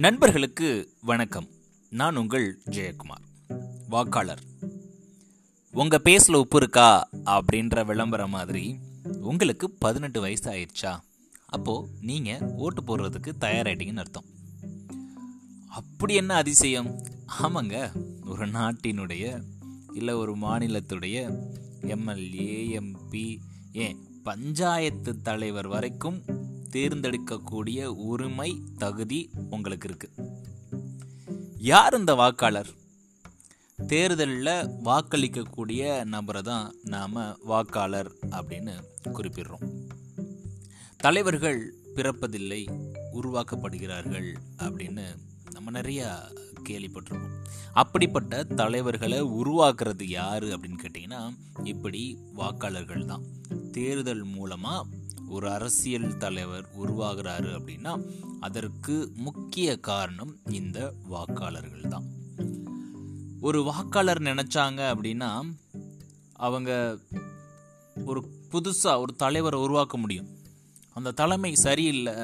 நண்பர்களுக்கு வணக்கம். நான் உங்கள் ஜெயக்குமார். வாக்காளர். உங்கள் பேஸில் உப்பு இருக்கா? அப்படின்ற விளம்பரம் மாதிரி உங்களுக்கு பதினெட்டு வயசு ஆயிடுச்சா? அப்போது நீங்கள் ஓட்டு போடுறதுக்கு தயாராகிட்டீங்கன்னு அர்த்தம். அப்படி என்ன அதிசயம்? ஆமாங்க ஒரு நாட்டினுடைய இல்லை ஒரு மாநிலத்துடைய எம்எல்ஏ எம்பி ஏன் பஞ்சாயத்து தலைவர் வரைக்கும் தேர்ந்தெடுக்கக்கூடிய உரிமை தகுதி உங்களுக்கு இருக்கு யார் இந்த வாக்காளர்? தேர்தலில் வாக்களிக்கக்கூடிய நபரை தான் நாம் வாக்காளர் அப்படின்னு குறிப்பிடுறோம். தலைவர்கள் பிறப்பதில்லை உருவாக்கப்படுகிறார்கள் அப்படின்னு நம்ம நிறையா கேள்விப்பட்டிருக்கோம் அப்படிப்பட்ட தலைவர்களை உருவாக்குறது யார் அப்படின்னு கேட்டிங்கன்னா இப்படி வாக்காளர்கள் தான். தேர்தல் மூலமாக ஒரு அரசியல் தலைவர் உருவாகிறாரு அப்படின்னா அதற்கு முக்கிய காரணம் இந்த வாக்காளர்கள் தான். ஒரு வாக்காளர் நினைச்சாங்க அப்படின்னா அவங்க ஒரு புதுசாக ஒரு தலைவரை உருவாக்க முடியும். அந்த தலைமை சரியில்லை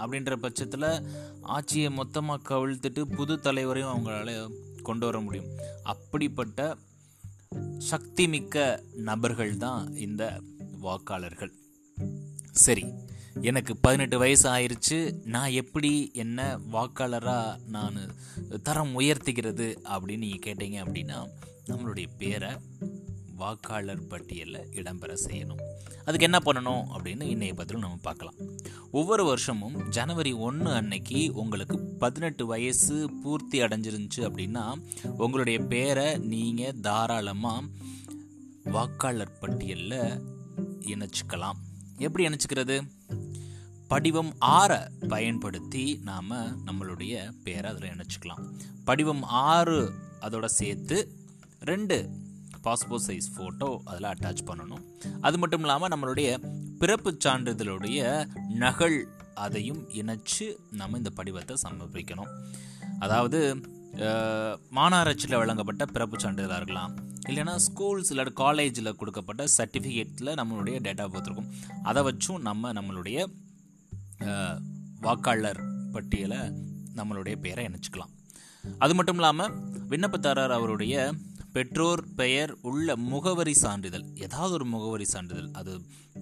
அப்படின்ற பட்சத்தில் ஆட்சியை மொத்தமாக கவிழ்த்துட்டு புது தலைவரையும் அவங்களால கொண்டு வர முடியும். அப்படிப்பட்ட சக்தி மிக்க நபர்கள் தான் இந்த வாக்காளர்கள். சரி எனக்கு பதினெட்டு வயசு ஆயிடுச்சு நான் எப்படி என்ன வாக்காளராக நான் தரம் உயர்த்திக்கிறது அப்படின்னு நீங்கள் கேட்டீங்க அப்படின்னா நம்மளுடைய பேரை வாக்காளர் பட்டியலில் இடம்பெற செய்யணும். அதுக்கு என்ன பண்ணணும் அப்படின்னு இன்றைய பதிலும் நம்ம பார்க்கலாம். ஒவ்வொரு வருஷமும் ஜனவரி ஒன்று அன்னைக்கு உங்களுக்கு பதினெட்டு வயசு பூர்த்தி அடைஞ்சிருந்துச்சு அப்படின்னா உங்களுடைய பேரை நீங்கள் தாராளமாக வாக்காளர் பட்டியலில் இணைச்சிக்கலாம். எப்படி இணைச்சிக்கிறது? படிவம் ஆறை பயன்படுத்தி நாம் நம்மளுடைய பேரை அதில் இணைச்சிக்கலாம். படிவம் ஆறு அதோட சேர்த்து ரெண்டு பாஸ்போர்ட் சைஸ் ஃபோட்டோ அதில் அட்டாச் பண்ணணும். அது மட்டும் இல்லாமல் நம்மளுடைய பிறப்பு சான்றிதழுடைய நகல் அதையும் இணைச்சு நம்ம இந்த படிவத்தை சமர்ப்பிக்கணும். அதாவது மாநகராட்சியில் வழங்கப்பட்ட பிறப்பு சான்றிதழாக இருக்கலாம். இல்லைன்னா ஸ்கூல்ஸ் இல்லை காலேஜில் கொடுக்கப்பட்ட சர்டிஃபிகேட்டில் நம்மளுடைய டேட்டா ஆஃப் பர்த் இருக்கும் அதை வச்சும் நம்ம நம்மளுடைய வாக்காளர் பட்டியலை நம்மளுடைய பேரை இணைச்சிக்கலாம். அது மட்டும் இல்லாமல் விண்ணப்பதாரர் அவருடைய பெற்றோர் பெயர் உள்ள முகவரி சான்றிதழ். ஏதாவது ஒரு முகவரி சான்றிதழ். அது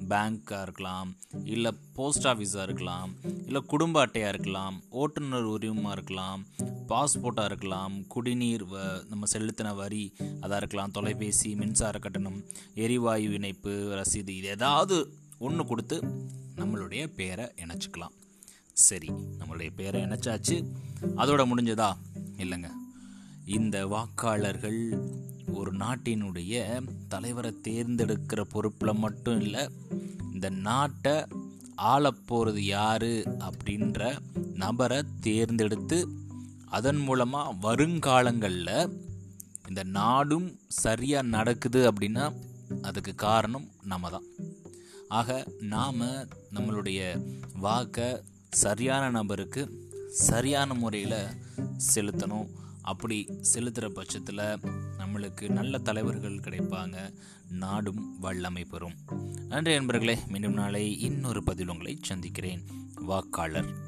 பேங்க்காக இருக்கலாம் இல்லை போஸ்ட் ஆஃபீஸாக இருக்கலாம் இல்லை குடும்ப அட்டையாக இருக்கலாம் ஓட்டுநர் உரிமமாக இருக்கலாம் பாஸ்போர்ட்டாக இருக்கலாம் குடிநீர் வ நம்ம செலுத்தின வரி அதாக இருக்கலாம் தொலைபேசி மின்சார கட்டணம் எரிவாயு இணைப்பு ரசீது இது ஏதாவது ஒன்று கொடுத்து நம்மளுடைய பேரை இணைச்சிக்கலாம். சரி நம்மளுடைய பேரை இணைச்சாச்சு. அதோட முடிஞ்சதா? இல்லைங்க. இந்த வாக்காளர்கள் ஒரு நாட்டினுடைய தலைவரை தேர்ந்தெடுக்கிற பொறுப்பில் மட்டும் இல்லை இந்த நாட்டை ஆளப்போகிறது யார் அப்படின்ற நபரை தேர்ந்தெடுத்து அதன் மூலமாக வருங்காலங்களில் இந்த நாடும் சரியாக நடக்குது அப்படின்னா அதுக்கு காரணம் நம்ம தான் ஆக நாம் நம்மளுடைய வாக்கை சரியான நபருக்கு சரியான முறையில் செலுத்தணும். அப்படி செலுத்துகிற பட்சத்தில் நம்மளுக்கு நல்ல தலைவர்கள் கிடைப்பாங்க. நாடும் வல்லமை பெறும். நன்றி நண்பர்களே மீண்டும் நாளை இன்னொரு பதில் உங்களை சந்திக்கிறேன். வாக்காளர்